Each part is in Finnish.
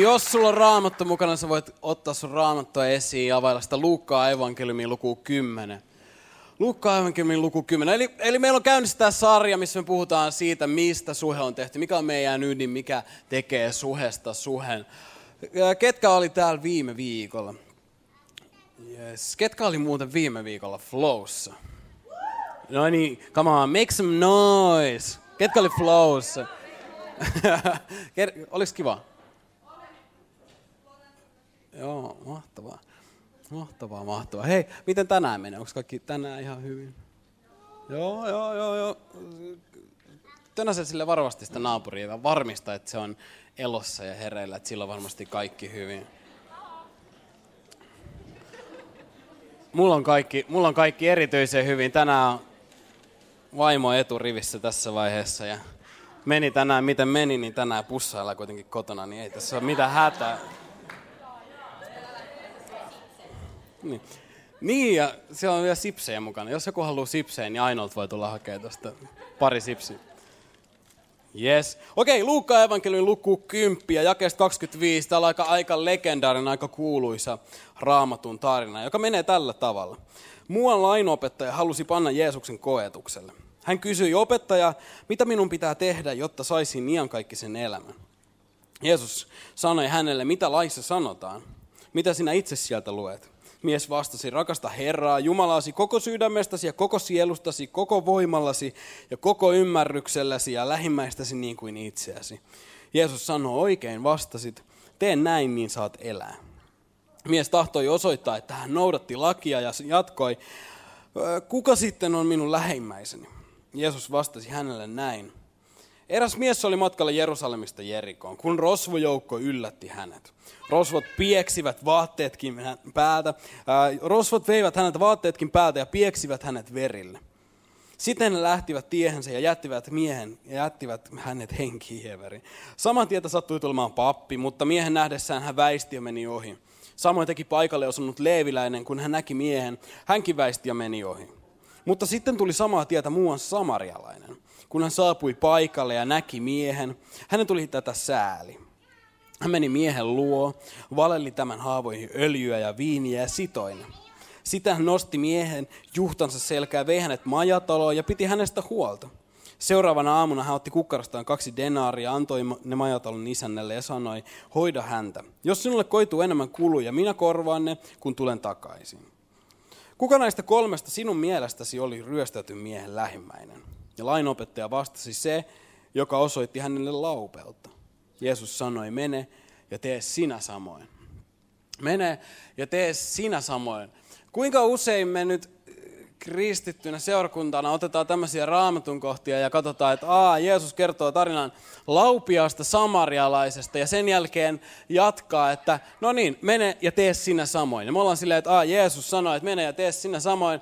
Jos sulla on raamattu mukana, sä voit ottaa sun raamattua esiin ja availla sitä Luukkaa evankeliumin luku 10. Luukkaa evankeliumin luku 10. Eli, eli meillä on käynnissä tämä sarja, missä me puhutaan siitä, mistä suhe on tehty, mikä on meidän ydin, mikä tekee suhesta suhen. Ketkä oli täällä viime viikolla? Yes. Ketkä oli muuten viime viikolla Flowssa? No niin, come on, make some noise. Ketkä oli Flowssa? Oliko kiva? Joo, mahtavaa. Mahtavaa, mahtavaa. Hei, miten tänään menee? Onko kaikki tänään ihan hyvin? Joo, joo, joo, joo. Tänään se sille varovasti sitä naapuria ja varmista, että se on elossa ja hereillä, että sillä on varmasti kaikki hyvin. Mulla on kaikki, mulla on kaikki erityisen hyvin. Tänään on vaimo eturivissä tässä vaiheessa ja meni tänään miten meni, niin tänään pussailla kuitenkin kotona, niin ei tässä ole mitään hätää. Niin. niin, ja siellä on vielä sipsejä mukana. Jos joku haluaa sipsejä, niin ainoalta voi tulla hakemaan tuosta pari sipsiä. Yes. Okei, Luukka evankeliumin luku 10 ja jakeesta 25. Täällä on aika, aika legendaarinen, aika kuuluisa raamatun tarina, joka menee tällä tavalla. Muuan lainopettaja halusi panna Jeesuksen koetukselle. Hän kysyi, opettaja, mitä minun pitää tehdä, jotta saisin iankaikkisen elämän? Jeesus sanoi hänelle, mitä laissa sanotaan? Mitä sinä itse sieltä luet? Mies vastasi, rakasta Herraa, Jumalasi koko sydämestäsi ja koko sielustasi, koko voimallasi ja koko ymmärrykselläsi ja lähimmäistäsi niin kuin itseäsi. Jeesus sanoi, oikein vastasit, tee näin, niin saat elää. Mies tahtoi osoittaa, että hän noudatti lakia ja jatkoi, kuka sitten on minun lähimmäiseni? Jeesus vastasi hänelle näin. Eräs mies oli matkalla Jerusalemista Jerikoon, kun rosvojoukko yllätti hänet. Rosvot pieksivät vaatteetkin päältä. Rosvot veivät hänet vaatteetkin päältä ja pieksivät hänet verille. Sitten he lähtivät tiehensä ja jättivät miehen ja jättivät hänet henkihieveriin. Saman tietä sattui tulemaan pappi, mutta miehen nähdessään hän väisti ja meni ohi. Samoin teki paikalle osunut leeviläinen, kun hän näki miehen. Hänkin väisti ja meni ohi. Mutta sitten tuli samaa tietä muuan samarialainen. Kun hän saapui paikalle ja näki miehen, hänen tuli tätä sääli. Hän meni miehen luo, valeli tämän haavoihin öljyä ja viiniä ja sitoina. Sitä hän nosti miehen juhtansa selkää, vei hänet majataloon ja piti hänestä huolta. Seuraavana aamuna hän otti kukkarastaan kaksi denaaria, antoi ne majatalon isännelle ja sanoi, hoida häntä. Jos sinulle koituu enemmän kuluja, minä korvaan ne, kun tulen takaisin. Kuka näistä kolmesta sinun mielestäsi oli ryöstetyn miehen lähimmäinen? Ja lainopettaja vastasi se, joka osoitti hänelle laupeutta. Jeesus sanoi, mene ja tee sinä samoin. Mene ja tee sinä samoin. Kuinka usein me nyt kristittynä seurakuntana otetaan tämmöisiä raamatun kohtia ja katsotaan, että Aa, Jeesus kertoo tarinan laupiasta samarialaisesta ja sen jälkeen jatkaa, että no niin, mene ja tee sinä samoin. Ja me ollaan silleen, että Aa, Jeesus sanoi, että mene ja tee sinä samoin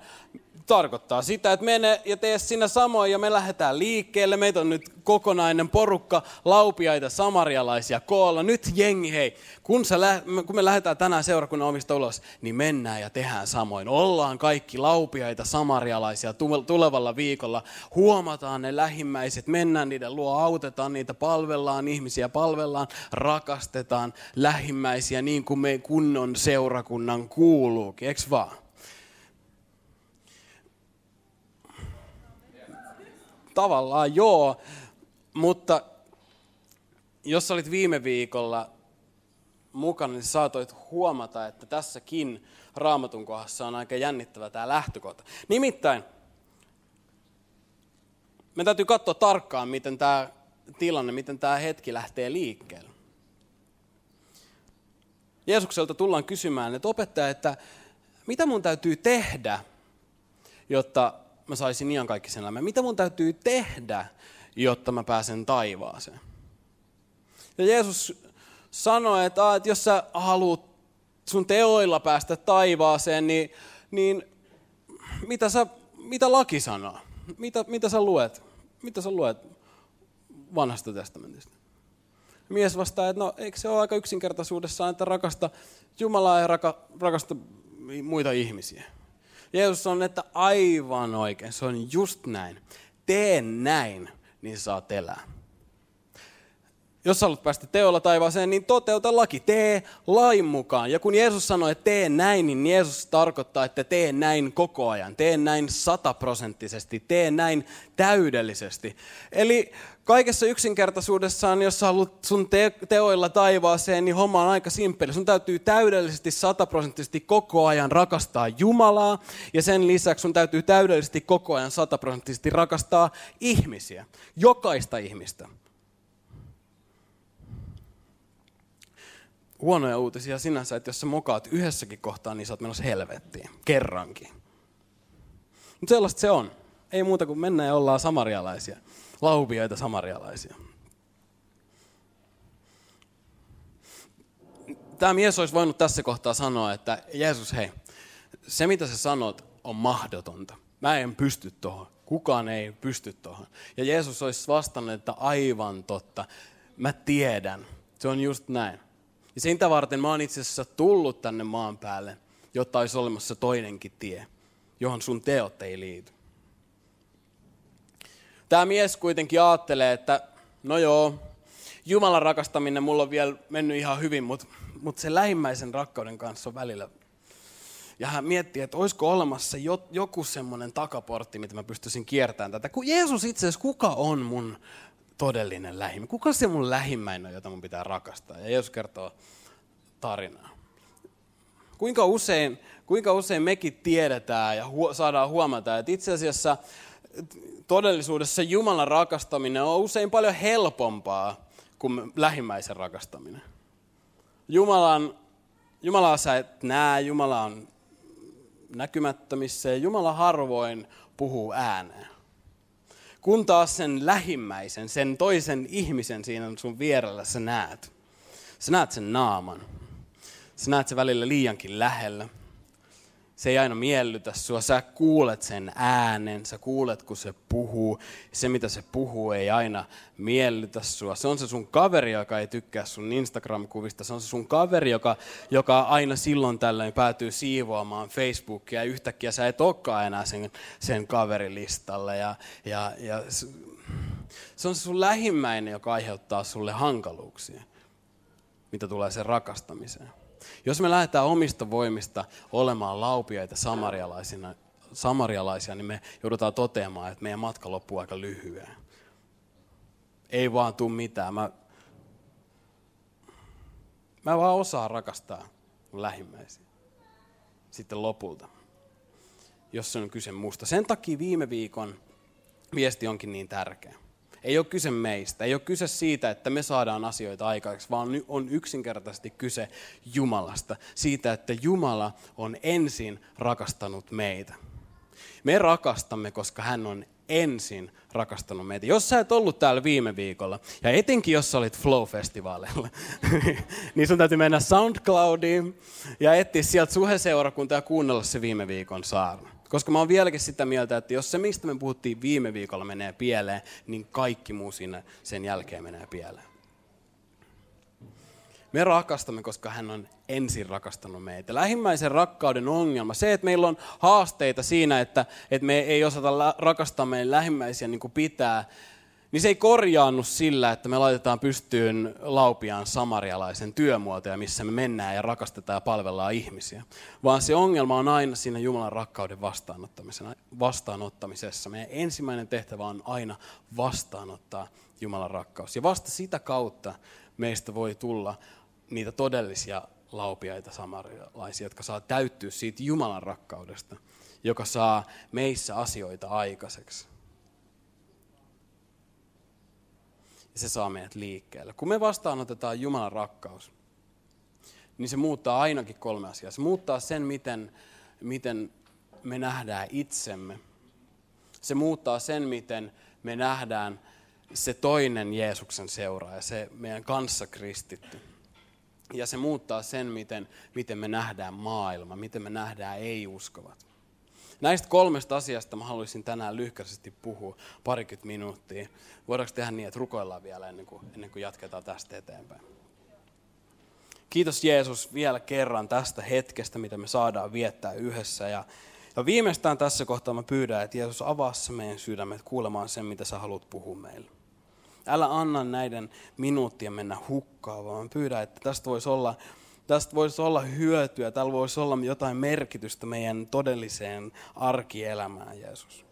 tarkoittaa sitä, että mene ja tee sinä samoin ja me lähdetään liikkeelle. Meitä on nyt kokonainen porukka laupiaita samarialaisia koolla. Nyt jengi, hei, kun, sä, kun me lähdetään tänään seurakunnan omista ulos, niin mennään ja tehdään samoin. Ollaan kaikki laupiaita samarialaisia tulevalla viikolla. Huomataan ne lähimmäiset, mennään niiden luo, autetaan niitä, palvellaan ihmisiä, palvellaan, rakastetaan lähimmäisiä niin kuin me kunnon seurakunnan kuuluukin, eikö vaan? Tavallaan joo, mutta jos olit viime viikolla mukana, niin saatoit huomata, että tässäkin raamatun kohdassa on aika jännittävä tämä lähtökohta. Nimittäin, me täytyy katsoa tarkkaan, miten tämä tilanne, miten tämä hetki lähtee liikkeelle. Jeesukselta tullaan kysymään, että opettaja, että mitä mun täytyy tehdä, jotta mä saisin iankaikkisen elämän? Mitä mun täytyy tehdä, jotta mä pääsen taivaaseen? Ja Jeesus sanoi, että, että jos sä haluat sun teoilla päästä taivaaseen, niin, niin mitä, sä, mitä laki sanoo? Mitä, mitä sä luet? Mitä sä luet vanhasta testamentista? Mies vastaa, että no eikö se ole aika yksinkertaisuudessaan, että rakasta Jumalaa ja raka, rakasta muita ihmisiä. Jeesus on, että aivan oikein, se on just näin. Tee näin, niin saat elää. Jos haluat päästä teolla taivaaseen, niin toteuta laki, tee lain mukaan. Ja kun Jeesus sanoi, että tee näin, niin Jeesus tarkoittaa, että tee näin koko ajan, tee näin sataprosenttisesti, tee näin täydellisesti. Eli kaikessa yksinkertaisuudessaan, jos haluat sun te- teoilla taivaaseen, niin homma on aika simppeli. Sun täytyy täydellisesti, sataprosenttisesti koko ajan rakastaa Jumalaa, ja sen lisäksi sun täytyy täydellisesti koko ajan sataprosenttisesti rakastaa ihmisiä, jokaista ihmistä. Huonoja uutisia sinänsä, että jos sä mokaat yhdessäkin kohtaa, niin sä oot menossa helvettiin. Kerrankin. Mutta sellaista se on. Ei muuta kuin mennään ja ollaan samarialaisia. Laupioita samarialaisia. Tämä mies olisi voinut tässä kohtaa sanoa, että Jeesus, hei, se mitä sä sanot on mahdotonta. Mä en pysty tuohon. Kukaan ei pysty tuohon. Ja Jeesus olisi vastannut, että aivan totta. Mä tiedän. Se on just näin. Ja sitä varten mä oon itse asiassa tullut tänne maan päälle, jotta olisi olemassa toinenkin tie, johon sun teot ei liity. Tämä mies kuitenkin ajattelee, että no joo, Jumalan rakastaminen mulla on vielä mennyt ihan hyvin, mutta, mutta se lähimmäisen rakkauden kanssa on välillä. Ja hän miettii, että olisiko olemassa joku semmoinen takaportti, mitä mä pystyisin kiertämään tätä. Kun Jeesus itse asiassa, kuka on mun todellinen lähimmäinen? Kuka se mun lähimmäinen on, jota mun pitää rakastaa? Ja Jeesus kertoo tarinaa. Kuinka usein, kuinka usein mekin tiedetään ja hu- saadaan huomata, että itse asiassa todellisuudessa Jumalan rakastaminen on usein paljon helpompaa kuin lähimmäisen rakastaminen. Jumalan, Jumalaa sä et näe, Jumala on näkymättömissä ja Jumala harvoin puhuu ääneen kun taas sen lähimmäisen, sen toisen ihmisen siinä sun vierellä sä näet. Sä näet sen naaman. Sä näet sen välillä liiankin lähellä. Se ei aina miellytä sua. Sä kuulet sen äänen, sä kuulet kun se puhuu. Se mitä se puhuu ei aina miellytä sua. Se on se sun kaveri, joka ei tykkää sun Instagram-kuvista. Se on se sun kaveri, joka, joka aina silloin tällöin päätyy siivoamaan Facebookia. Ja yhtäkkiä sä et olekaan enää sen, sen kaverilistalle. Ja, ja, ja se on se sun lähimmäinen, joka aiheuttaa sulle hankaluuksia, mitä tulee sen rakastamiseen. Jos me lähdetään omista voimista olemaan laupiaita samarialaisina, samarialaisia, niin me joudutaan toteamaan, että meidän matka loppuu aika lyhyen. Ei vaan tule mitään. Mä, mä vaan osaan rakastaa mun lähimmäisiä. Sitten lopulta. Jos on kyse musta. Sen takia viime viikon viesti onkin niin tärkeä. Ei ole kyse meistä, ei ole kyse siitä, että me saadaan asioita aikaiseksi, vaan on yksinkertaisesti kyse Jumalasta. Siitä, että Jumala on ensin rakastanut meitä. Me rakastamme, koska hän on ensin rakastanut meitä. Jos sä et ollut täällä viime viikolla, ja etenkin jos sä olit Flow-festivaaleilla, niin sun täytyy mennä SoundCloudiin ja etsiä sieltä suheseurakunta ja kuunnella se viime viikon saarna. Koska mä oon vieläkin sitä mieltä, että jos se, mistä me puhuttiin viime viikolla, menee pieleen, niin kaikki muu siinä sen jälkeen menee pieleen. Me rakastamme, koska hän on ensin rakastanut meitä. Lähimmäisen rakkauden ongelma, se, että meillä on haasteita siinä, että, että me ei osata rakastaa meidän lähimmäisiä niin kuin pitää, niin se ei korjaannu sillä, että me laitetaan pystyyn laupiaan samarialaisen työmuotoja, missä me mennään ja rakastetaan ja palvellaan ihmisiä. Vaan se ongelma on aina siinä Jumalan rakkauden vastaanottamisessa. Meidän ensimmäinen tehtävä on aina vastaanottaa Jumalan rakkaus. Ja vasta sitä kautta meistä voi tulla niitä todellisia laupiaita samarialaisia, jotka saa täyttyä siitä Jumalan rakkaudesta, joka saa meissä asioita aikaiseksi. Ja se saa meidät liikkeelle. Kun me vastaanotetaan Jumalan rakkaus, niin se muuttaa ainakin kolme asiaa. Se muuttaa sen, miten, miten me nähdään itsemme. Se muuttaa sen, miten me nähdään se toinen Jeesuksen seuraaja, se meidän kanssa kristitty. Ja se muuttaa sen, miten, miten me nähdään maailma, miten me nähdään ei-uskovat. Näistä kolmesta asiasta mä haluaisin tänään lyhkäisesti puhua parikymmentä minuuttia. Voidaanko tehdä niin, että rukoillaan vielä ennen kuin, ennen kuin jatketaan tästä eteenpäin? Kiitos Jeesus vielä kerran tästä hetkestä, mitä me saadaan viettää yhdessä. Ja, ja viimeistään tässä kohtaa mä pyydän, että Jeesus avaa meidän sydämet kuulemaan sen, mitä sä haluat puhua meille. Älä anna näiden minuuttien mennä hukkaan, vaan pyydä, että tästä voisi olla, tästä voisi olla hyötyä, täällä voisi olla jotain merkitystä meidän todelliseen arkielämään, Jeesus.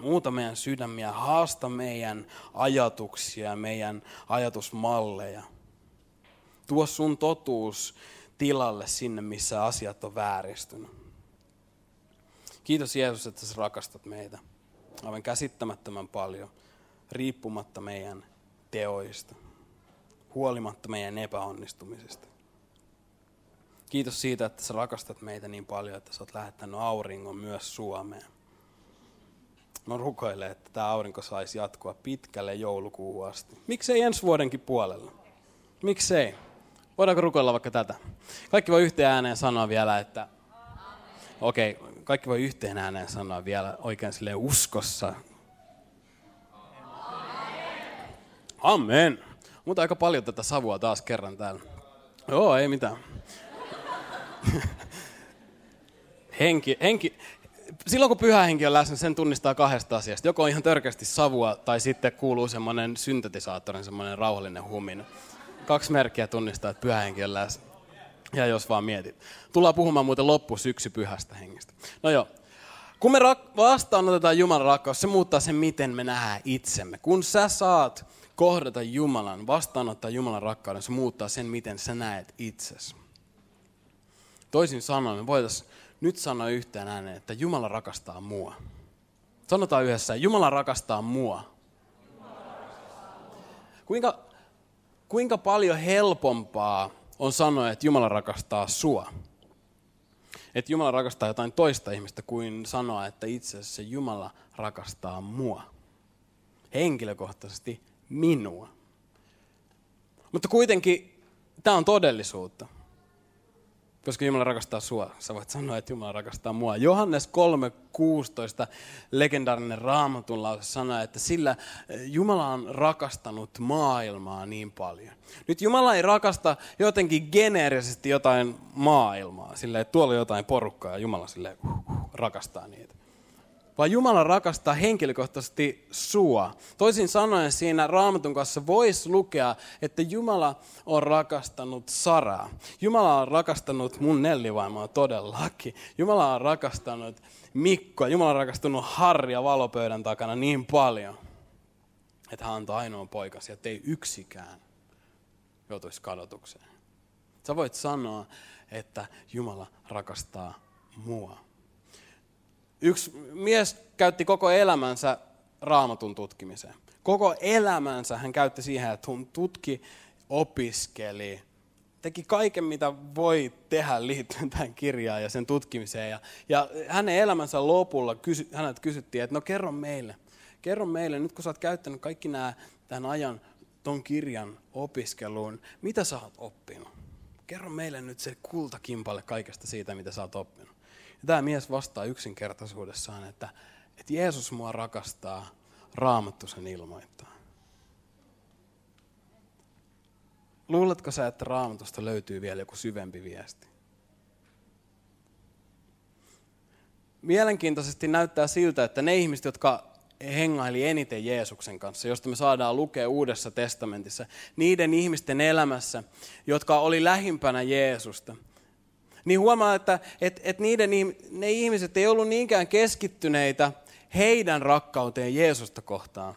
Muuta meidän sydämiä, haasta meidän ajatuksia, meidän ajatusmalleja. Tuo sun totuus tilalle sinne, missä asiat on vääristynyt. Kiitos Jeesus, että sä rakastat meitä aivan käsittämättömän paljon, riippumatta meidän teoista, huolimatta meidän epäonnistumisesta. Kiitos siitä, että sä rakastat meitä niin paljon, että sä oot lähettänyt auringon myös Suomeen. Mä rukoilen, että tämä aurinko saisi jatkua pitkälle joulukuuhun asti. Miksei ensi vuodenkin puolella? Miksei? Voidaanko rukoilla vaikka tätä? Kaikki voi yhteen ääneen sanoa vielä, että... Okei, okay, kaikki voi yhteen ääneen sanoa vielä oikein sille uskossa. Amen. Mutta aika paljon tätä savua taas kerran täällä. Joo, ei mitään. henki, henki, silloin kun pyhä henki on läsnä, sen tunnistaa kahdesta asiasta. Joko ihan törkeästi savua, tai sitten kuuluu semmoinen syntetisaattorin, semmoinen rauhallinen humina. Kaksi merkkiä tunnistaa, että pyhä henki on läsnä. Ja jos vaan mietit. Tullaan puhumaan muuten loppusyksy pyhästä hengestä. No joo. Kun me rak- vastaanotetaan Jumalan rakkaus, se muuttaa sen, miten me nähdään itsemme. Kun sä saat kohdata Jumalan, vastaanottaa Jumalan rakkauden, se muuttaa sen, miten sä näet itsesi. Toisin sanoen, me voitaisiin nyt sanoa yhteen ääneen, että Jumala rakastaa mua. Sanotaan yhdessä, Jumala rakastaa mua. Kuinka, kuinka paljon helpompaa on sanoa, että Jumala rakastaa sua? Että Jumala rakastaa jotain toista ihmistä kuin sanoa, että itse asiassa Jumala rakastaa mua. Henkilökohtaisesti minua. Mutta kuitenkin tämä on todellisuutta koska Jumala rakastaa sua. Sä voit sanoa, että Jumala rakastaa mua. Johannes 3.16, legendaarinen raamatun lause sanoo, että sillä eh, Jumala on rakastanut maailmaa niin paljon. Nyt Jumala ei rakasta jotenkin geneerisesti jotain maailmaa, sillä tuolla jotain porukkaa ja Jumala sille rakastaa niitä vaan Jumala rakastaa henkilökohtaisesti sua. Toisin sanoen siinä Raamatun kanssa voisi lukea, että Jumala on rakastanut Saraa. Jumala on rakastanut mun Nellivaimaa todellakin. Jumala on rakastanut Mikkoa. Jumala on rakastanut Harria valopöydän takana niin paljon, että hän antoi ainoan poikasi, että ei yksikään joutuisi kadotukseen. Sä voit sanoa, että Jumala rakastaa mua. Yksi mies käytti koko elämänsä raamatun tutkimiseen. Koko elämänsä hän käytti siihen, että hän tutki, opiskeli, teki kaiken, mitä voi tehdä liittyen tähän kirjaan ja sen tutkimiseen. Ja, ja hänen elämänsä lopulla kysy, hänet kysyttiin, että no kerro meille, kerro meille, nyt kun sä oot käyttänyt kaikki nämä tämän ajan ton kirjan opiskeluun, mitä sä oot oppinut? Kerro meille nyt se kultakimpale kaikesta siitä, mitä sä oot oppinut. Ja tämä mies vastaa yksinkertaisuudessaan, että, että Jeesus mua rakastaa, raamattu sen ilmoittaa. Luuletko sä, että raamatusta löytyy vielä joku syvempi viesti? Mielenkiintoisesti näyttää siltä, että ne ihmiset, jotka hengaili eniten Jeesuksen kanssa, josta me saadaan lukea Uudessa testamentissa, niiden ihmisten elämässä, jotka oli lähimpänä Jeesusta – niin huomaa, että, että, että niiden, ne ihmiset ei ollut niinkään keskittyneitä heidän rakkauteen Jeesusta kohtaan,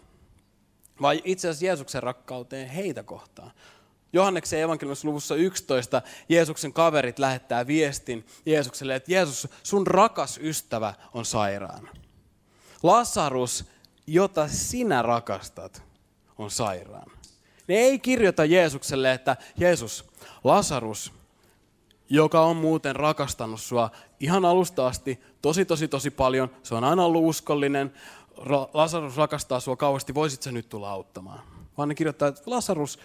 vaan itse asiassa Jeesuksen rakkauteen heitä kohtaan. Johanneksen evankeliumissa luvussa 11 Jeesuksen kaverit lähettää viestin Jeesukselle, että Jeesus, sun rakas ystävä on sairaana. Lasarus, jota sinä rakastat, on sairaana. Ne ei kirjoita Jeesukselle, että Jeesus, Lasarus joka on muuten rakastanut sua ihan alusta asti tosi, tosi, tosi paljon. Se on aina ollut uskollinen. Lasarus rakastaa sua kauheasti, voisit sä nyt tulla auttamaan? Vaan ne kirjoittaa, että Lasarus,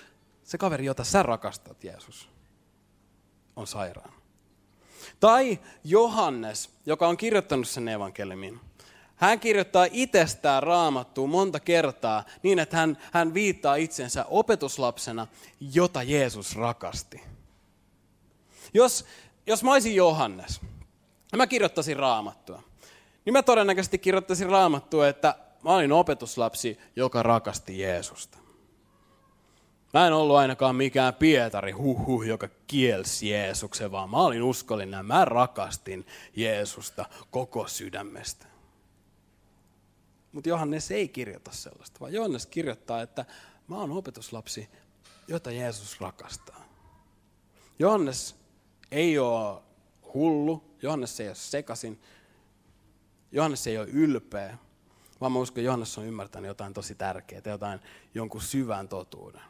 se kaveri, jota sä rakastat, Jeesus, on sairaan. Tai Johannes, joka on kirjoittanut sen evankeliumin. Hän kirjoittaa itsestään raamattuun monta kertaa niin, että hän, hän viittaa itsensä opetuslapsena, jota Jeesus rakasti. Jos, jos mä olisin Johannes ja mä kirjoittaisin raamattua, niin mä todennäköisesti kirjoittaisin raamattua, että mä olin opetuslapsi, joka rakasti Jeesusta. Mä en ollut ainakaan mikään Pietari, huhu, joka kielsi Jeesuksen, vaan mä olin uskollinen mä rakastin Jeesusta koko sydämestä. Mutta Johannes ei kirjoita sellaista, vaan Johannes kirjoittaa, että mä oon opetuslapsi, jota Jeesus rakastaa. Johannes ei ole hullu, Johannes ei ole sekasin, Johannes ei ole ylpeä, vaan mä uskon, että Johannes on ymmärtänyt jotain tosi tärkeää, jotain jonkun syvän totuuden.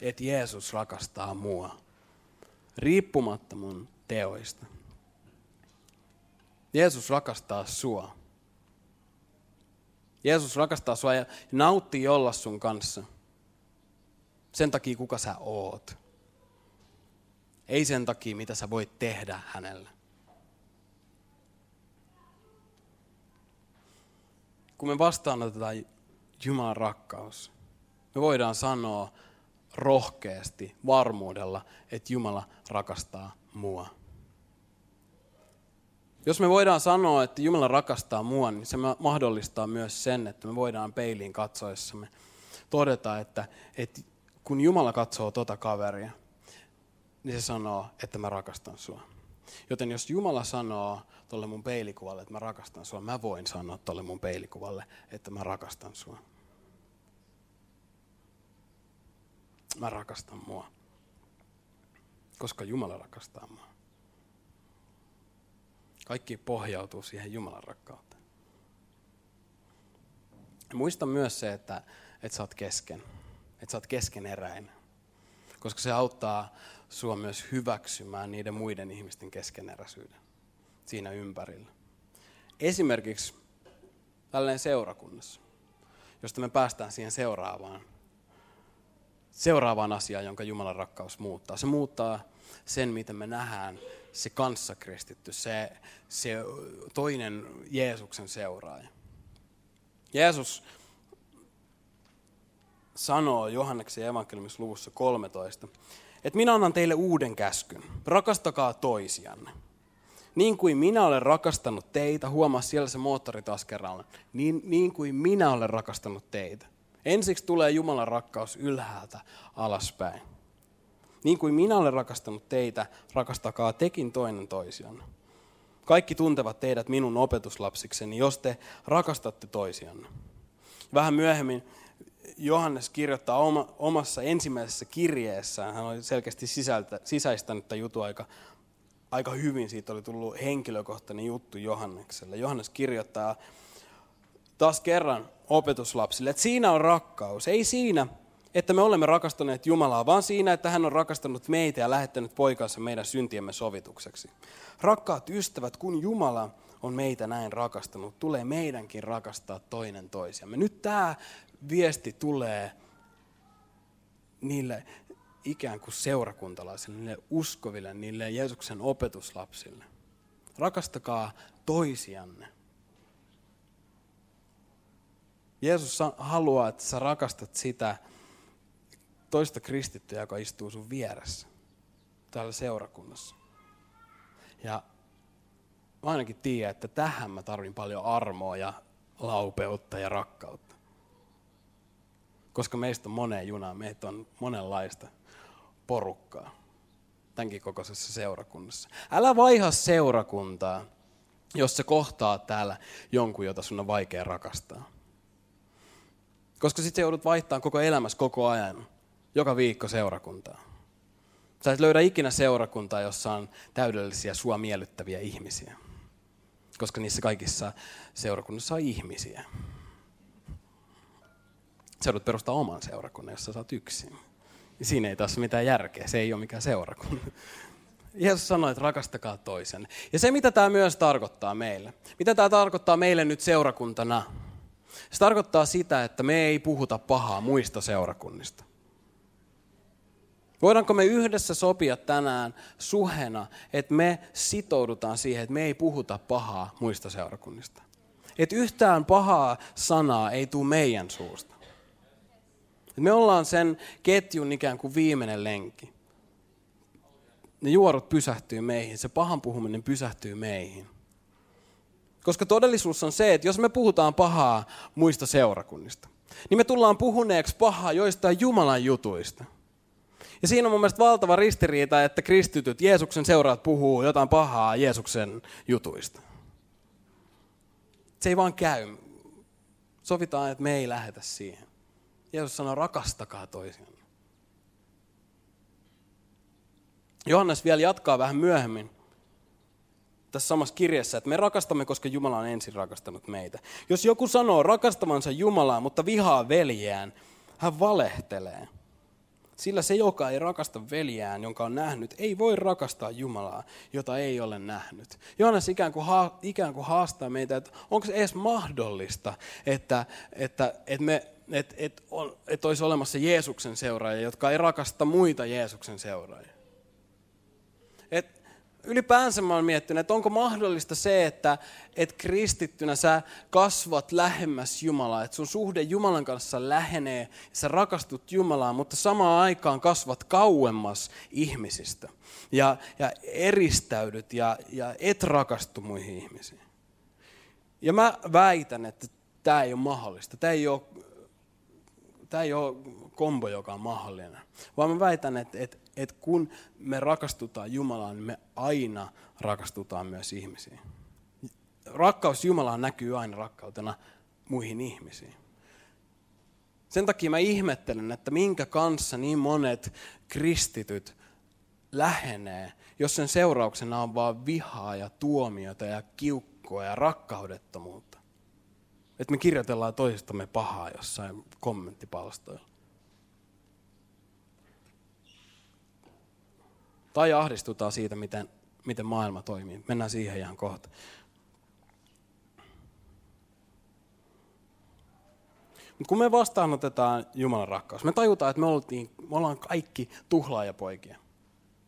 Että Jeesus rakastaa mua, riippumatta mun teoista. Jeesus rakastaa sua. Jeesus rakastaa sua ja nauttii olla sun kanssa. Sen takia, kuka sä oot. Ei sen takia, mitä sä voit tehdä hänelle. Kun me vastaanotetaan Jumalan rakkaus, me voidaan sanoa rohkeasti, varmuudella, että Jumala rakastaa mua. Jos me voidaan sanoa, että Jumala rakastaa mua, niin se mahdollistaa myös sen, että me voidaan peiliin katsoessamme todeta, että, että kun Jumala katsoo tota kaveria, niin se sanoo, että mä rakastan sua. Joten jos Jumala sanoo tolle mun peilikuvalle, että mä rakastan sua, mä voin sanoa tolle mun peilikuvalle, että mä rakastan sua. Mä rakastan mua. Koska Jumala rakastaa mua. Kaikki pohjautuu siihen Jumalan rakkauteen. Muista myös se, että, että sä oot kesken. Että sä oot keskeneräinen. Koska se auttaa sua myös hyväksymään niiden muiden ihmisten keskeneräisyyden siinä ympärillä. Esimerkiksi tällainen seurakunnassa, josta me päästään siihen seuraavaan, seuraavaan asiaan, jonka Jumalan rakkaus muuttaa. Se muuttaa sen, miten me nähdään se kanssakristitty, se, se toinen Jeesuksen seuraaja. Jeesus sanoo Johanneksen evankeliumissa luvussa 13, että minä annan teille uuden käskyn. Rakastakaa toisianne. Niin kuin minä olen rakastanut teitä, huomaa siellä se moottori taas kerralla, niin, niin kuin minä olen rakastanut teitä. Ensiksi tulee Jumalan rakkaus ylhäältä alaspäin. Niin kuin minä olen rakastanut teitä, rakastakaa tekin toinen toisianne. Kaikki tuntevat teidät minun opetuslapsikseni, jos te rakastatte toisianne. Vähän myöhemmin Johannes kirjoittaa oma, omassa ensimmäisessä kirjeessään, hän oli selkeästi sisältä, sisäistänyt tämän jutun aika, aika hyvin, siitä oli tullut henkilökohtainen juttu Johannekselle. Johannes kirjoittaa taas kerran opetuslapsille, että siinä on rakkaus, ei siinä, että me olemme rakastaneet Jumalaa, vaan siinä, että hän on rakastanut meitä ja lähettänyt poikansa meidän syntiemme sovitukseksi. Rakkaat ystävät, kun Jumala on meitä näin rakastanut, tulee meidänkin rakastaa toinen toisiamme. Nyt tämä viesti tulee niille ikään kuin seurakuntalaisille, niille uskoville, niille Jeesuksen opetuslapsille. Rakastakaa toisianne. Jeesus haluaa, että sä rakastat sitä toista kristittyä, joka istuu sun vieressä täällä seurakunnassa. Ja mä ainakin tiedän, että tähän mä tarvin paljon armoa ja laupeutta ja rakkautta. Koska meistä on moneen junaan, meitä on monenlaista porukkaa tämänkin kokoisessa seurakunnassa. Älä vaiha seurakuntaa, jos se kohtaa täällä jonkun, jota sun on vaikea rakastaa. Koska sitten joudut vaihtamaan koko elämässä koko ajan, joka viikko seurakuntaa. Sä et löydä ikinä seurakuntaa, jossa on täydellisiä sua miellyttäviä ihmisiä. Koska niissä kaikissa seurakunnissa on ihmisiä. Sä joudut perustaa oman seurakunnan, jossa sä oot yksin. Siinä ei taas mitään järkeä, se ei ole mikään seurakunta. Jeesus sanoi, että rakastakaa toisen. Ja se, mitä tämä myös tarkoittaa meille. Mitä tämä tarkoittaa meille nyt seurakuntana? Se tarkoittaa sitä, että me ei puhuta pahaa muista seurakunnista. Voidaanko me yhdessä sopia tänään suhena, että me sitoudutaan siihen, että me ei puhuta pahaa muista seurakunnista? Että yhtään pahaa sanaa ei tule meidän suusta. Me ollaan sen ketjun ikään kuin viimeinen lenkki. Ne juorot pysähtyy meihin, se pahan puhuminen pysähtyy meihin. Koska todellisuus on se, että jos me puhutaan pahaa muista seurakunnista, niin me tullaan puhuneeksi pahaa joistain Jumalan jutuista. Ja siinä on mun mielestä valtava ristiriita, että kristityt, Jeesuksen seuraat puhuu jotain pahaa Jeesuksen jutuista. Se ei vaan käy. Sovitaan, että me ei lähetä siihen. Jeesus sanoo, rakastakaa toisiaan. Johannes vielä jatkaa vähän myöhemmin tässä samassa kirjassa, että me rakastamme, koska Jumala on ensin rakastanut meitä. Jos joku sanoo rakastavansa Jumalaa, mutta vihaa veljeään, hän valehtelee. Sillä se, joka ei rakasta veljään, jonka on nähnyt, ei voi rakastaa Jumalaa, jota ei ole nähnyt. Johannes ikään kuin, ikään kuin haastaa meitä, että onko se edes mahdollista, että, että, että, me, että, on, että olisi olemassa Jeesuksen seuraajia, jotka ei rakasta muita Jeesuksen seuraajia. Et ylipäänsä mä oon miettinyt, että onko mahdollista se, että et kristittynä sä kasvat lähemmäs Jumalaa, että sun suhde Jumalan kanssa lähenee, ja sä rakastut Jumalaa, mutta samaan aikaan kasvat kauemmas ihmisistä ja, ja eristäydyt ja, ja et rakastu muihin ihmisiin. Ja mä väitän, että tämä ei ole mahdollista. Tämä ei ole, tämä ei ole kombo, joka on mahdollinen. Vaan mä väitän, että, että, että kun me rakastutaan Jumalaan, niin me aina rakastutaan myös ihmisiin. Rakkaus Jumalaan näkyy aina rakkautena muihin ihmisiin. Sen takia mä ihmettelen, että minkä kanssa niin monet kristityt lähenee, jos sen seurauksena on vaan vihaa ja tuomiota ja kiukkoa ja rakkaudettomuutta. Että me kirjoitellaan toisistamme pahaa jossain kommenttipalstoilla. Tai ahdistutaan siitä, miten, miten maailma toimii. Mennään siihen ihan kohta. Mutta kun me vastaanotetaan Jumalan rakkaus, me tajutaan, että me, oltiin, me ollaan kaikki tuhlaajapoikia.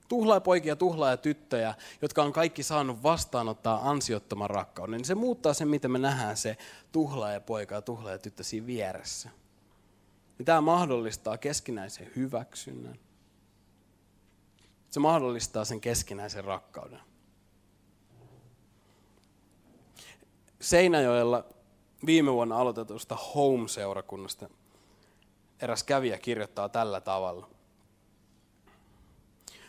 Tuhlaajapoikia, tuhlaajatyttöjä, jotka on kaikki saanut vastaanottaa ansiottoman rakkauden. Niin se muuttaa sen, miten me nähdään se tuhlaajapoika ja tuhlaajatyttö siinä vieressä. Ja tämä mahdollistaa keskinäisen hyväksynnän. Se mahdollistaa sen keskinäisen rakkauden. Seinäjoella viime vuonna aloitetusta Home-seurakunnasta eräs kävijä kirjoittaa tällä tavalla.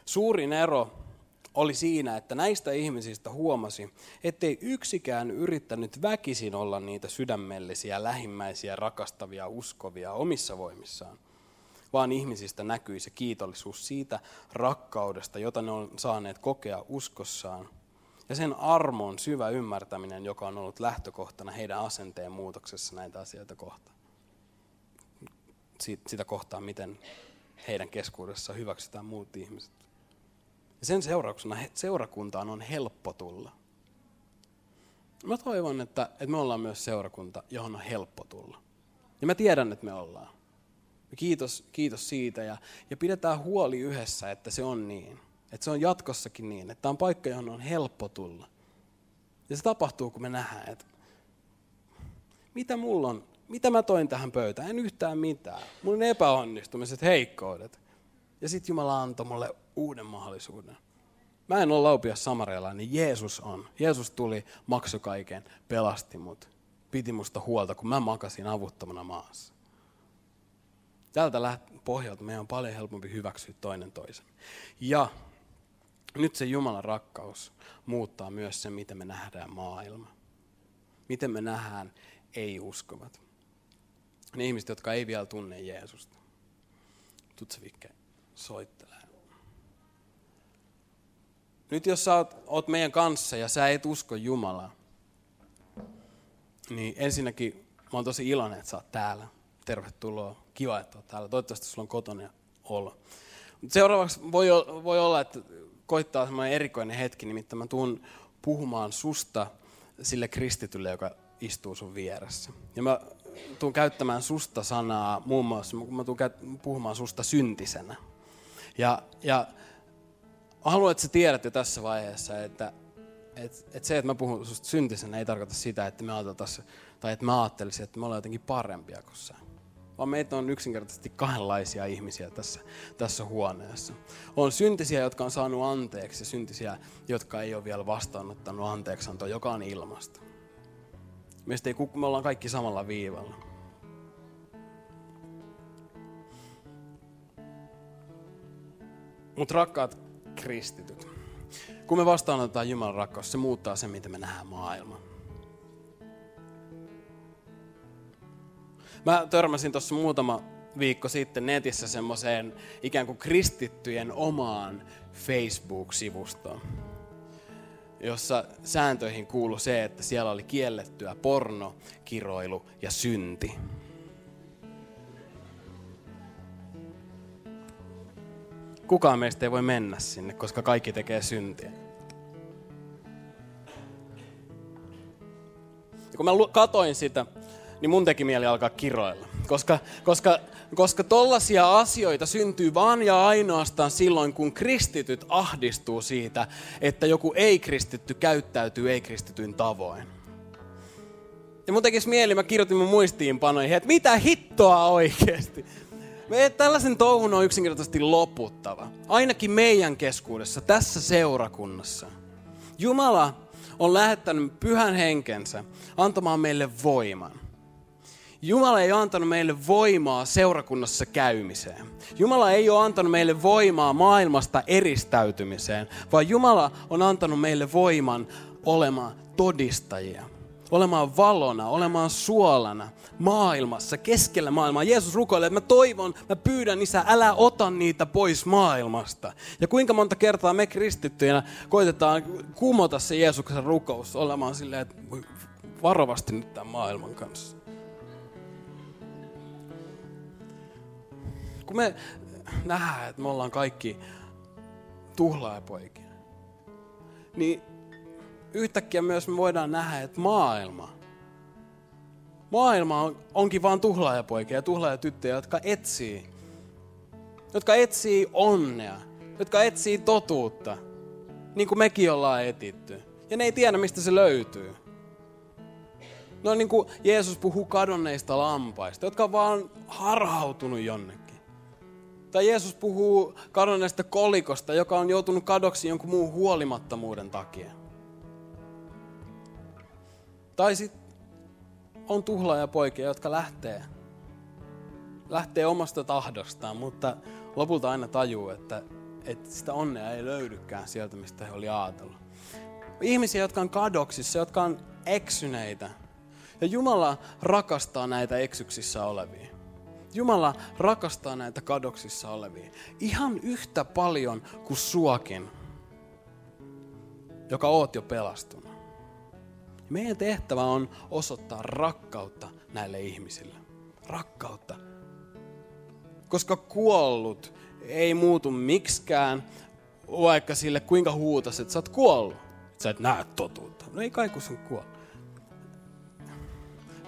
Suurin ero oli siinä, että näistä ihmisistä huomasi, ettei yksikään yrittänyt väkisin olla niitä sydämellisiä, lähimmäisiä, rakastavia, uskovia omissa voimissaan, vaan ihmisistä näkyi se kiitollisuus siitä rakkaudesta, jota ne on saaneet kokea uskossaan, ja sen armon syvä ymmärtäminen, joka on ollut lähtökohtana heidän asenteen muutoksessa näitä asioita kohtaan. Sitä kohtaa, miten heidän keskuudessaan hyväksytään muut ihmiset. Ja sen seurauksena seurakuntaan on helppo tulla. Mä toivon, että, että me ollaan myös seurakunta, johon on helppo tulla. Ja mä tiedän, että me ollaan. Kiitos, kiitos siitä ja, ja pidetään huoli yhdessä, että se on niin. Että se on jatkossakin niin, että tämä on paikka, johon on helppo tulla. Ja se tapahtuu, kun me nähdään, että mitä mulla on, mitä mä toin tähän pöytään, en yhtään mitään. On epäonnistumiset, heikkoudet. Ja sitten Jumala antoi mulle uuden mahdollisuuden. Mä en ole laupias samareella, niin Jeesus on. Jeesus tuli, maksoi kaiken, pelasti mut, piti musta huolta, kun mä makasin avuttomana maassa. Tältä pohjalta meidän on paljon helpompi hyväksyä toinen toisen. Ja nyt se Jumalan rakkaus muuttaa myös se, miten me nähdään maailma. Miten me nähdään ei-uskovat. Ne ihmiset, jotka ei vielä tunne Jeesusta. Tutsavikke soittelee. Nyt jos sä oot, oot meidän kanssa ja sä et usko Jumalaa, niin ensinnäkin mä oon tosi iloinen, että sä oot täällä. Tervetuloa. Kiva, että oot täällä. Toivottavasti sulla on kotona olo. Seuraavaksi voi, voi olla, että koittaa semmoinen erikoinen hetki, nimittäin mä tuun puhumaan susta sille kristitylle, joka istuu sun vieressä. Ja mä tuun käyttämään susta sanaa muun muassa, mä tuun puhumaan susta syntisenä. Ja, ja Mä haluan, että sä tiedät jo tässä vaiheessa, että, että, että se, että mä puhun susta syntisenä, ei tarkoita sitä, että me tässä, tai että mä ajattelisin, että me ollaan jotenkin parempia kuin sä. Vaan meitä on yksinkertaisesti kahdenlaisia ihmisiä tässä, tässä huoneessa. On syntisiä, jotka on saanut anteeksi, ja syntisiä, jotka ei ole vielä vastaanottanut anteeksiantoa, joka on ilmasta. Meistä ei, me ollaan kaikki samalla viivalla. Mutta rakkaat, kristityt, kun me vastaanotetaan Jumalan rakkaus, se muuttaa sen, miten me nähdään maailman. Mä törmäsin tuossa muutama viikko sitten netissä semmoiseen ikään kuin kristittyjen omaan Facebook-sivustoon, jossa sääntöihin kuului se, että siellä oli kiellettyä porno, kiroilu ja synti. Kukaan meistä ei voi mennä sinne, koska kaikki tekee syntiä. Ja kun mä katoin sitä, niin mun teki mieli alkaa kiroilla. Koska, koska, koska tollaisia asioita syntyy vaan ja ainoastaan silloin, kun kristityt ahdistuu siitä, että joku ei-kristitty käyttäytyy ei-kristityn tavoin. Ja mun tekisi mieli, mä kirjoitin mun muistiinpanoihin, että mitä hittoa oikeasti. Me tällaisen touhun on yksinkertaisesti loputtava. Ainakin meidän keskuudessa, tässä seurakunnassa. Jumala on lähettänyt pyhän henkensä antamaan meille voiman. Jumala ei ole antanut meille voimaa seurakunnassa käymiseen. Jumala ei ole antanut meille voimaa maailmasta eristäytymiseen, vaan Jumala on antanut meille voiman olemaan todistajia. Olemaan valona, olemaan suolana maailmassa, keskellä maailmaa. Jeesus rukoilee, että mä toivon, mä pyydän isä, älä ota niitä pois maailmasta. Ja kuinka monta kertaa me kristittyinä koitetaan kumota se Jeesuksen rukous olemaan silleen, että varovasti nyt tämän maailman kanssa. kun me nähdään, että me ollaan kaikki tuhlaajapoikia, niin yhtäkkiä myös me voidaan nähdä, että maailma, maailma on, onkin vain tuhlaajapoikia ja tuhlaajatyttöjä, jotka etsii, jotka etsii onnea, jotka etsii totuutta, niin kuin mekin ollaan etitty. Ja ne ei tiedä, mistä se löytyy. No niin kuin Jeesus puhuu kadonneista lampaista, jotka on vaan harhautunut jonnekin. Tai Jeesus puhuu kadonneesta kolikosta, joka on joutunut kadoksi jonkun muun huolimattomuuden takia. Tai sitten on poikia, jotka lähtee, lähtee omasta tahdostaan, mutta lopulta aina tajuu, että, että sitä onnea ei löydykään sieltä, mistä he oli ajatellut. Ihmisiä, jotka on kadoksissa, jotka on eksyneitä. Ja Jumala rakastaa näitä eksyksissä olevia. Jumala rakastaa näitä kadoksissa olevia ihan yhtä paljon kuin suakin, joka oot jo pelastunut. Meidän tehtävä on osoittaa rakkautta näille ihmisille. Rakkautta. Koska kuollut ei muutu miksikään, vaikka sille kuinka huutasit, että sä oot kuollut. Sä et näe totuutta. No ei kai kun sun kuollut.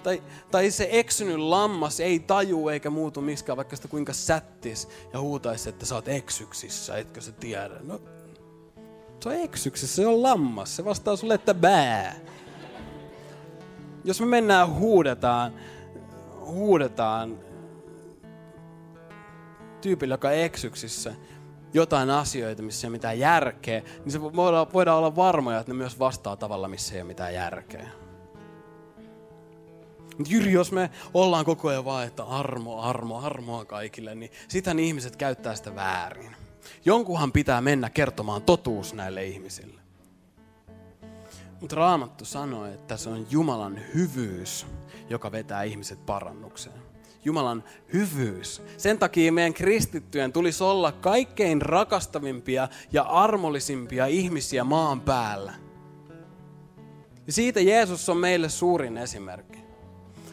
Tai, tai se eksynyt lammas ei taju eikä muutu miskään, vaikka sitä kuinka sättis ja huutaisi, että sä oot eksyksissä, etkö sä tiedä. No, se on eksyksissä, se on lammas. Se vastaa sulle, että bää. Jos me mennään huudetaan, huudetaan tyypillä, joka eksyksissä, jotain asioita, missä ei ole mitään järkeä, niin se voidaan, voidaan olla varmoja, että ne myös vastaa tavalla, missä ei ole mitään järkeä. Jyri, jos me ollaan koko ajan vaan, että armo, armo, armoa kaikille, niin sitä ihmiset käyttää sitä väärin. Jonkunhan pitää mennä kertomaan totuus näille ihmisille. Mutta Raamattu sanoo, että se on Jumalan hyvyys, joka vetää ihmiset parannukseen. Jumalan hyvyys. Sen takia meidän kristittyjen tulisi olla kaikkein rakastavimpia ja armollisimpia ihmisiä maan päällä. Ja siitä Jeesus on meille suurin esimerkki.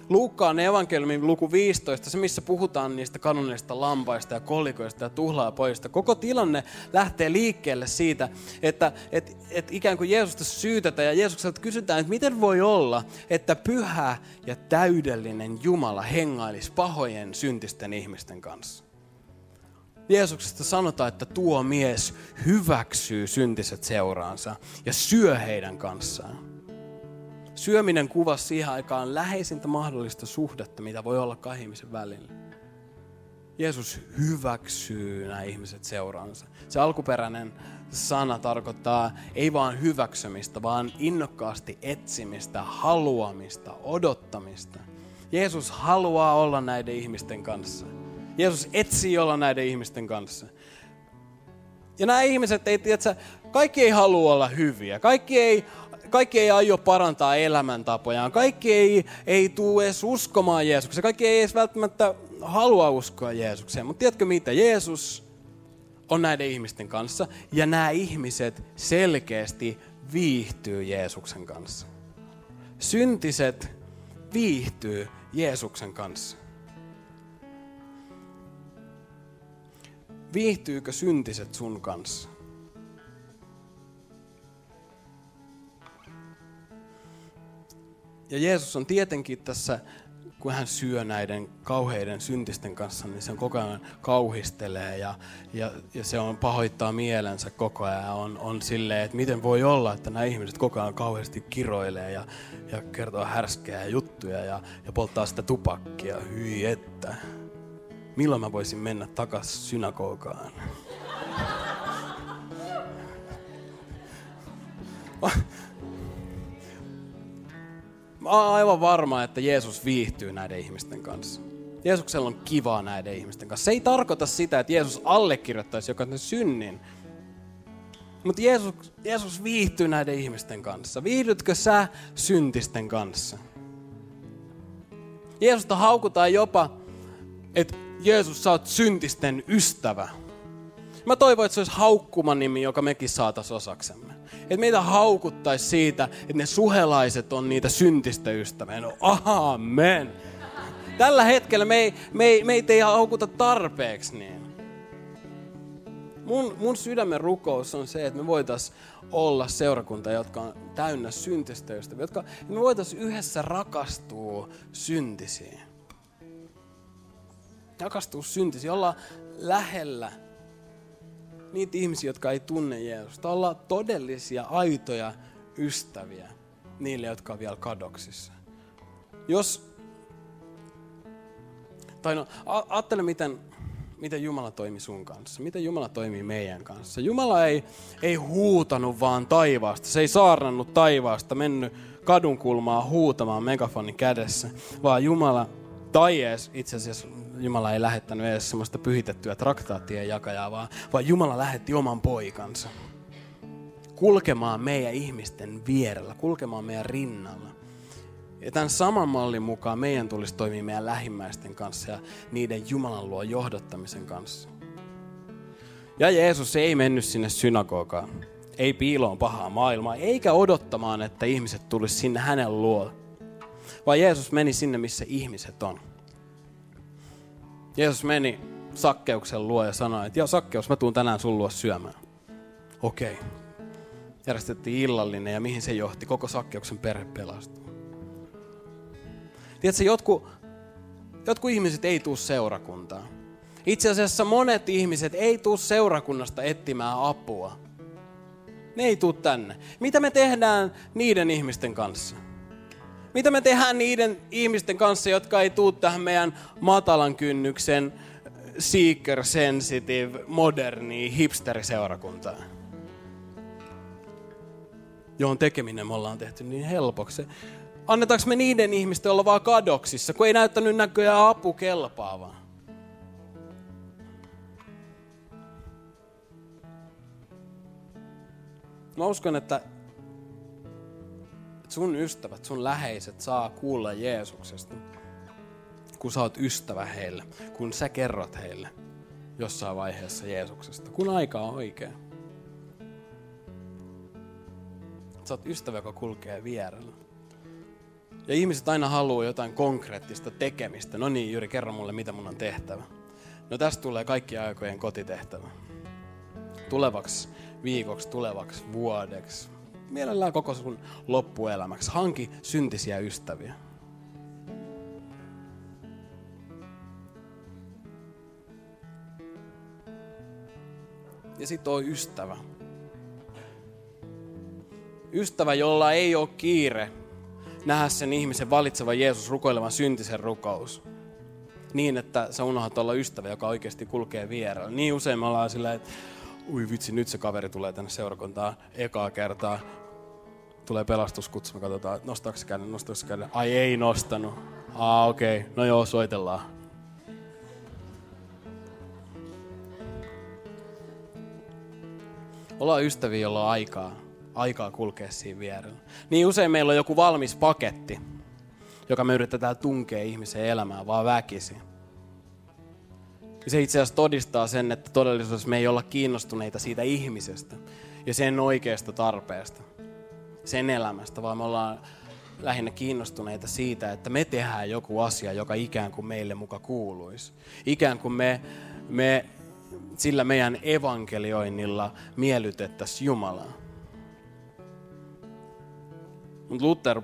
Luukkaan evankeliumin luku 15, se missä puhutaan niistä kadonneista lampaista ja kolikoista ja tuhlaapojista. Koko tilanne lähtee liikkeelle siitä, että että että ikään kuin Jeesusta syytetään ja Jeesukselta kysytään, että miten voi olla, että pyhä ja täydellinen Jumala hengailisi pahojen syntisten ihmisten kanssa. Jeesuksesta sanotaan, että tuo mies hyväksyy syntiset seuraansa ja syö heidän kanssaan. Syöminen kuvasi siihen aikaan läheisintä mahdollista suhdetta, mitä voi olla kahden ihmisen välillä. Jeesus hyväksyy nämä ihmiset seuraansa. Se alkuperäinen sana tarkoittaa ei vaan hyväksymistä, vaan innokkaasti etsimistä, haluamista, odottamista. Jeesus haluaa olla näiden ihmisten kanssa. Jeesus etsii olla näiden ihmisten kanssa. Ja nämä ihmiset, ei, tiedätkö, kaikki ei halua olla hyviä. Kaikki ei, kaikki ei aio parantaa elämäntapojaan. Kaikki ei, ei tule edes uskomaan Jeesukseen. Kaikki ei edes välttämättä halua uskoa Jeesukseen. Mutta tiedätkö mitä? Jeesus on näiden ihmisten kanssa. Ja nämä ihmiset selkeästi viihtyy Jeesuksen kanssa. Syntiset viihtyy Jeesuksen kanssa. Viihtyykö syntiset sun kanssa? Ja Jeesus on tietenkin tässä, kun hän syö näiden kauheiden syntisten kanssa, niin se on koko ajan kauhistelee ja, ja, ja se on pahoittaa mielensä koko ajan. On, on silleen, että miten voi olla, että nämä ihmiset koko ajan kauheasti kiroilee ja, ja kertoo härskejä juttuja ja, ja polttaa sitä tupakkia. Hyi että. Milloin mä voisin mennä takaisin synagogaan? Mä oon aivan varma, että Jeesus viihtyy näiden ihmisten kanssa. Jeesuksella on kivaa näiden ihmisten kanssa. Se ei tarkoita sitä, että Jeesus allekirjoittaisi jokaisen synnin. Mutta Jeesus, Jeesus viihtyy näiden ihmisten kanssa. Viihdytkö sä syntisten kanssa? Jeesusta haukutaan jopa, että Jeesus, sä oot syntisten ystävä. Mä toivon, että se olisi haukkuman nimi, joka mekin saataisiin osaksemme. Että meitä haukuttaisi siitä, että ne suhelaiset on niitä syntistä ystäviä. No amen. Tällä hetkellä me ei, me ei, meitä ei haukuta tarpeeksi niin. Mun, mun sydämen rukous on se, että me voitaisiin olla seurakunta, jotka on täynnä syntistä ystäviä. Jotka, me voitaisiin yhdessä rakastua syntisiin. Rakastua syntisiin, olla lähellä niitä ihmisiä, jotka ei tunne Jeesusta. Olla todellisia, aitoja ystäviä niille, jotka on vielä kadoksissa. Jos, tai no, ajattele miten, miten Jumala toimi sun kanssa. Miten Jumala toimii meidän kanssa. Jumala ei, ei huutanut vaan taivaasta. Se ei saarnannut taivaasta, mennyt kadunkulmaa huutamaan megafonin kädessä, vaan Jumala tai edes itse asiassa Jumala ei lähettänyt edes semmoista pyhitettyä traktaattien jakajaa, vaan, vaan Jumala lähetti oman poikansa kulkemaan meidän ihmisten vierellä, kulkemaan meidän rinnalla. Ja tämän saman mallin mukaan meidän tulisi toimia meidän lähimmäisten kanssa ja niiden Jumalan luo johdottamisen kanssa. Ja Jeesus ei mennyt sinne synagogaan, ei piiloon pahaa maailmaa, eikä odottamaan, että ihmiset tulisi sinne hänen luo. Vaan Jeesus meni sinne, missä ihmiset on. Jeesus meni Sakkeuksen luo ja sanoi, että joo Sakkeus, mä tuun tänään sun luo syömään. Okei. Okay. Järjestettiin illallinen ja mihin se johti? Koko Sakkeuksen perhe pelastui. Tiedätkö, jotkut, jotkut ihmiset ei tuu seurakuntaan. Itse asiassa monet ihmiset ei tuu seurakunnasta etsimään apua. Ne ei tuu tänne. Mitä me tehdään niiden ihmisten kanssa? Mitä me tehdään niiden ihmisten kanssa, jotka ei tuu tähän meidän matalan kynnyksen seeker sensitive, moderni, hipsteriseurakuntaan? Johon tekeminen me ollaan tehty niin helpoksi. Annetaanko me niiden ihmisten olla vaan kadoksissa, kun ei näyttänyt näköjään apu kelpaavaa? Mä uskon, että sun ystävät, sun läheiset saa kuulla Jeesuksesta, kun sä oot ystävä heille, kun sä kerrot heille jossain vaiheessa Jeesuksesta, kun aika on oikea. Sä oot ystävä, joka kulkee vierellä. Ja ihmiset aina haluaa jotain konkreettista tekemistä. No niin, Jyri, kerro mulle, mitä mun on tehtävä. No tästä tulee kaikki aikojen kotitehtävä. Tulevaksi viikoksi, tulevaksi vuodeksi, mielellään koko sun loppuelämäksi. Hanki syntisiä ystäviä. Ja sitten on ystävä. Ystävä, jolla ei ole kiire nähdä sen ihmisen valitsevan Jeesus rukoilevan syntisen rukous. Niin, että sä unohdat olla ystävä, joka oikeasti kulkee vierellä. Niin usein me ollaan silleen, että ui vitsi, nyt se kaveri tulee tänne seurakuntaan ekaa kertaa. Tulee pelastuskutsu, me katsotaan, nostaako se käden, nostaako se käden. Ai ei nostanut. Aa okei, okay. no joo, soitellaan. Ollaan ystäviä, jolla on aikaa, aikaa kulkea siinä vierellä. Niin usein meillä on joku valmis paketti, joka me yritetään tunkea ihmisen elämään vaan väkisin. Se itse asiassa todistaa sen, että todellisuudessa me ei olla kiinnostuneita siitä ihmisestä ja sen oikeasta tarpeesta, sen elämästä, vaan me ollaan lähinnä kiinnostuneita siitä, että me tehdään joku asia, joka ikään kuin meille muka kuuluisi. Ikään kuin me, me sillä meidän evankelioinnilla miellytettäisiin Jumalaa. Mutta Luther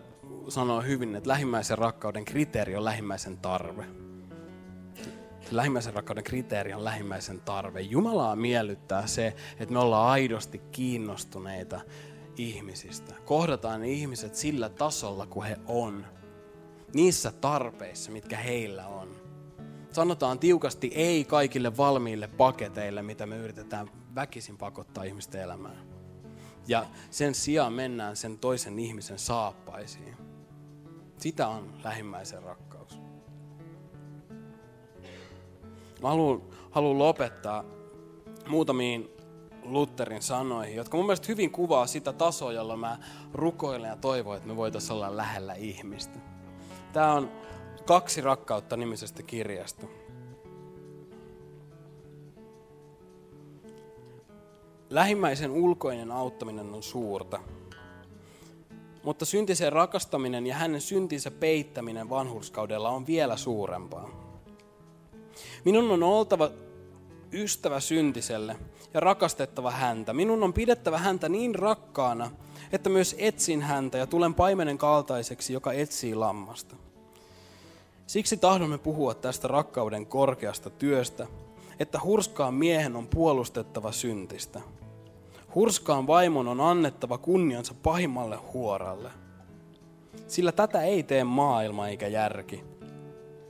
sanoo hyvin, että lähimmäisen rakkauden kriteeri on lähimmäisen tarve. Lähimmäisen rakkauden kriteeri on lähimmäisen tarve. Jumalaa miellyttää se, että me ollaan aidosti kiinnostuneita ihmisistä. Kohdataan ne ihmiset sillä tasolla, kuin he on. Niissä tarpeissa, mitkä heillä on. Sanotaan tiukasti ei kaikille valmiille paketeille, mitä me yritetään väkisin pakottaa ihmisten elämään. Ja sen sijaan mennään sen toisen ihmisen saappaisiin. Sitä on lähimmäisen rakkaus. Mä haluan, haluan lopettaa muutamiin Lutherin sanoihin, jotka mun mielestä hyvin kuvaa sitä tasoa, jolla mä rukoilen ja toivon, että me voitaisiin olla lähellä ihmistä. Tämä on kaksi rakkautta nimisestä kirjasta. Lähimmäisen ulkoinen auttaminen on suurta, mutta syntisen rakastaminen ja hänen syntinsä peittäminen vanhurskaudella on vielä suurempaa. Minun on oltava ystävä syntiselle ja rakastettava häntä. Minun on pidettävä häntä niin rakkaana, että myös etsin häntä ja tulen paimenen kaltaiseksi, joka etsii lammasta. Siksi tahdomme puhua tästä rakkauden korkeasta työstä, että hurskaan miehen on puolustettava syntistä. Hurskaan vaimon on annettava kunniansa pahimmalle huoralle. Sillä tätä ei tee maailma eikä järki.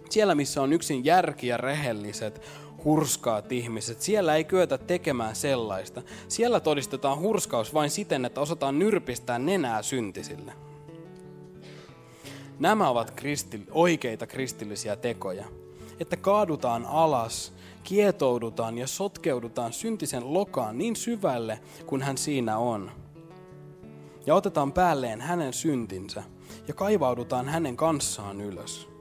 Siellä, missä on yksin järki ja rehelliset, hurskaat ihmiset, siellä ei kyetä tekemään sellaista. Siellä todistetaan hurskaus vain siten, että osataan nyrpistää nenää syntisille. Nämä ovat kristil- oikeita kristillisiä tekoja. Että kaadutaan alas, kietoudutaan ja sotkeudutaan syntisen lokaan niin syvälle kuin hän siinä on. Ja otetaan päälleen hänen syntinsä ja kaivaudutaan hänen kanssaan ylös.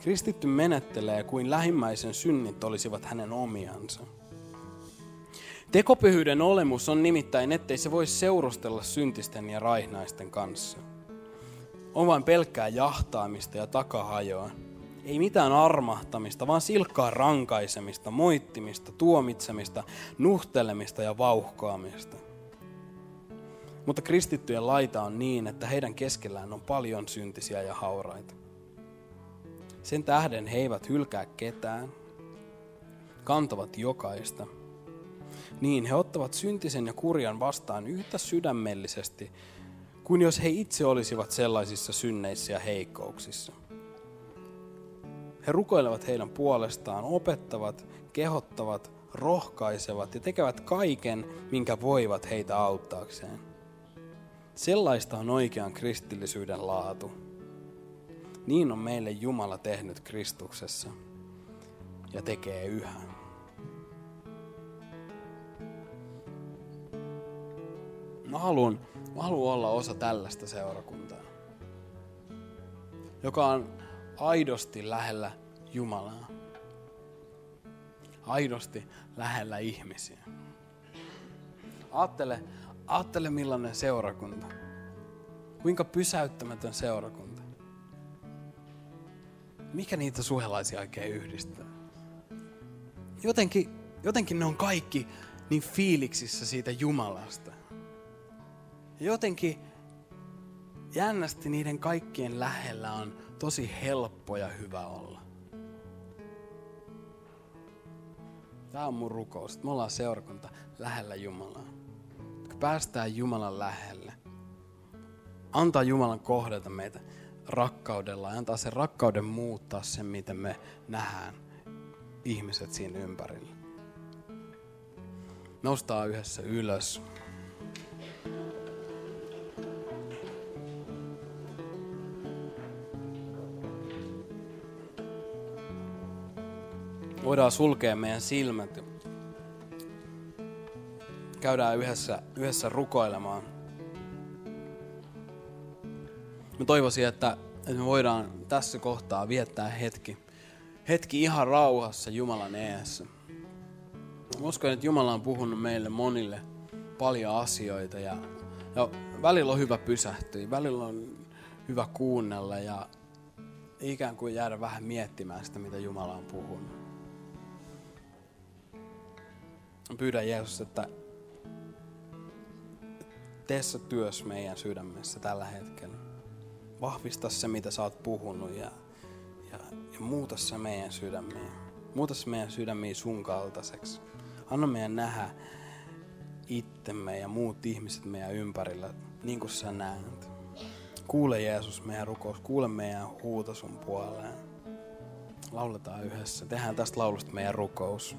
Kristitty menettelee kuin lähimmäisen synnit olisivat hänen omiansa. Tekopyhyyden olemus on nimittäin, ettei se voi seurustella syntisten ja raihnaisten kanssa. On vain pelkkää jahtaamista ja takahajoa. Ei mitään armahtamista, vaan silkkaa rankaisemista, moittimista, tuomitsemista, nuhtelemista ja vauhkoamista. Mutta kristittyjen laita on niin, että heidän keskellään on paljon syntisiä ja hauraita. Sen tähden he eivät hylkää ketään, kantavat jokaista. Niin he ottavat syntisen ja kurjan vastaan yhtä sydämellisesti kuin jos he itse olisivat sellaisissa synneissä ja heikkouksissa. He rukoilevat heidän puolestaan, opettavat, kehottavat, rohkaisevat ja tekevät kaiken, minkä voivat heitä auttaakseen. Sellaista on oikean kristillisyyden laatu. Niin on meille Jumala tehnyt Kristuksessa ja tekee yhä. Mä haluan, mä haluan olla osa tällaista seurakuntaa, joka on aidosti lähellä Jumalaa. Aidosti lähellä ihmisiä. Aattele, aattele millainen seurakunta. Kuinka pysäyttämätön seurakunta. Mikä niitä suhelaisia oikein yhdistää? Jotenkin, jotenkin ne on kaikki niin fiiliksissä siitä Jumalasta. Jotenkin jännästi niiden kaikkien lähellä on tosi helppo ja hyvä olla. Tämä on mun rukous. Me ollaan seurakunta lähellä Jumalaa. Päästään Jumalan lähelle, antaa Jumalan kohdata meitä rakkaudella ja antaa sen rakkauden muuttaa sen, miten me nähdään ihmiset siinä ympärillä. Noustaan yhdessä ylös. voidaan sulkea meidän silmät. käydään yhdessä, yhdessä rukoilemaan. Mä toivoisin, että, että me voidaan tässä kohtaa viettää hetki. Hetki ihan rauhassa Jumalan eessä. Mä uskon, että Jumala on puhunut meille monille paljon asioita ja, ja välillä on hyvä pysähtyä, välillä on hyvä kuunnella ja ikään kuin jäädä vähän miettimään sitä, mitä Jumala on puhunut. Pyydän Jeesus, että tee sä työs meidän sydämessä tällä hetkellä. Vahvista se, mitä sä oot puhunut ja, ja, ja muuta se meidän sydämiin. Muuta se meidän sydämiin sun kaltaiseksi. Anna meidän nähdä itsemme ja muut ihmiset meidän ympärillä niin kuin sä näet. Kuule Jeesus meidän rukous, kuule meidän huuto sun puoleen. Lauletaan yhdessä. Tehdään tästä laulusta meidän rukous.